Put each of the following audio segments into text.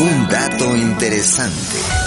Un dato interesante.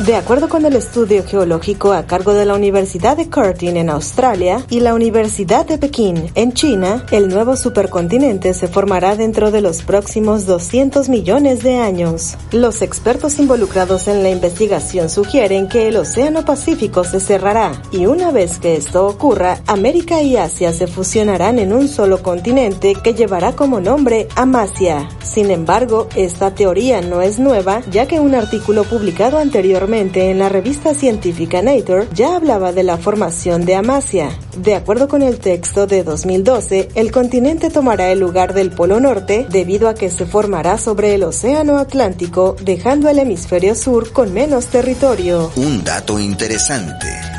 De acuerdo con el estudio geológico a cargo de la Universidad de Curtin en Australia y la Universidad de Pekín en China, el nuevo supercontinente se formará dentro de los próximos 200 millones de años. Los expertos involucrados en la investigación sugieren que el Océano Pacífico se cerrará y una vez que esto ocurra, América y Asia se fusionarán en un solo continente que llevará como nombre Amasia. Sin embargo, esta teoría no es nueva, ya que un artículo publicado anteriormente en la revista científica Nature ya hablaba de la formación de Amasia. De acuerdo con el texto de 2012, el continente tomará el lugar del Polo Norte debido a que se formará sobre el Océano Atlántico, dejando el hemisferio sur con menos territorio. Un dato interesante.